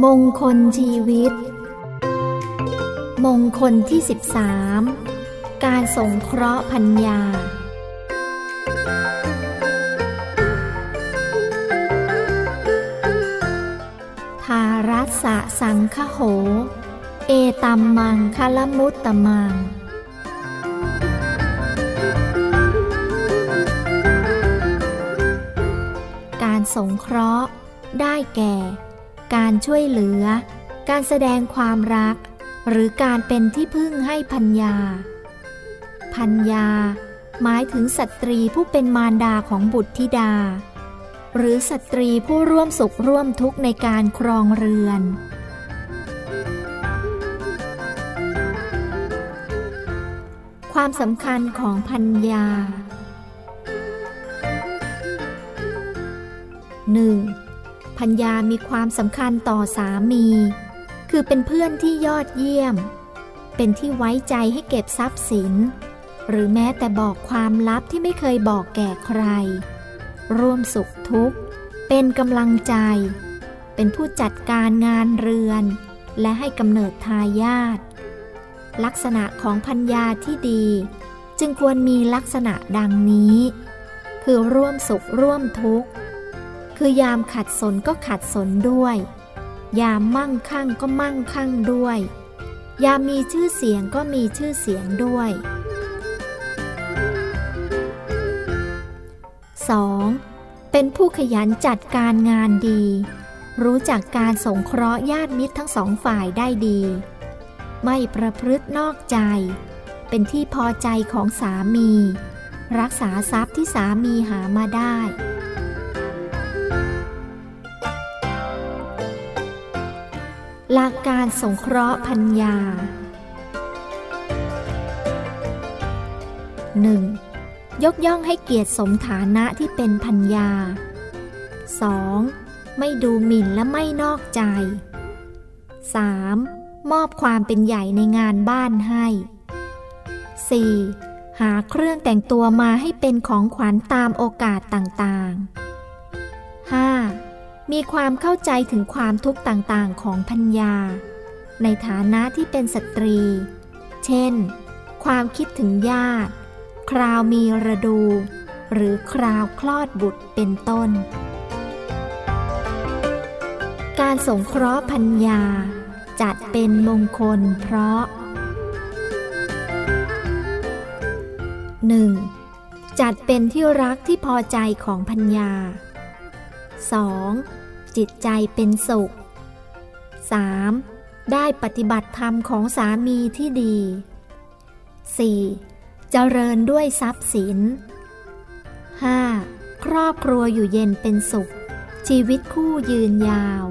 มงคลชีวิต มงคลที่ 13 การสงเคราะห์พัญญา ทารัสะสังคโห เอตัมมังคลมุตตมังการสงเคราะห์ ได้แก่ การช่วยเหลือ การแสดงความรัก หรือการเป็นที่พึ่งให้พัญญา พัญญา หมายถึงสตรีผู้เป็นมารดาของบุตรธิดา หรือสตรีผู้ร่วมสุขร่วมทุกข์ในการครองเรือนความสำคัญของพัญญา 1. พัญญามีความสำคัญต่อสามี คือเป็นเพื่อนที่ยอดเยี่ยม เป็นที่ไว้ใจให้เก็บทรัพย์สิน หรือแม้แต่บอกความลับที่ไม่เคยบอกแก่ใคร ร่วมสุขทุกข์ เป็นกำลังใจ เป็นผู้จัดการงานเรือน และให้กำเนิดทายาทลักษณะของพัญญาที่ดี จึงควรมีลักษณะดังนี้ คือร่วมสุขร่วมทุกข์ คือยามขัดสนก็ขัดสนด้วย ยามมั่งคั่งก็มั่งคั่งด้วย ยามมีชื่อเสียงก็มีชื่อเสียงด้วย 2. เป็นผู้ขยันจัดการงานดี รู้จักการสงเคราะห์ญาติมิตรทั้งสองฝ่ายได้ดี ไม่ประพฤตินอกใจ เป็นที่พอใจของสามี รักษาทรัพย์ที่สามีหามาได้ หลักการสงเคราะห์พัญญา 1. ยกย่องให้เกียรติสมฐานะที่เป็นพัญญา 2. ไม่ดูหมิ่นและไม่นอกใจ 3. มอบความเป็นใหญ่ในงานบ้านให้ 4. หาเครื่องแต่งตัวมาให้เป็นของขวัญตามโอกาสต่างๆ มีความเข้าใจถึงความทุกข์ต่างๆของพัญญา ในฐานะที่เป็นสตรี เช่น ความคิดถึงญาติ คราวมีระดู หรือคราวคลอดบุตรเป็นต้น การสงเคราะห์พัญญา จัดเป็นมงคลเพราะ 1. จัดเป็นที่รักที่พอใจของพัญญา 2. จิตใจเป็นสุข 3. ได้ปฏิบัติธรรมของสามีที่ดี 4. เจริญด้วยทรัพย์สิน 5. ครอบครัวอยู่เย็นเป็นสุข ชีวิตคู่ยืนยาว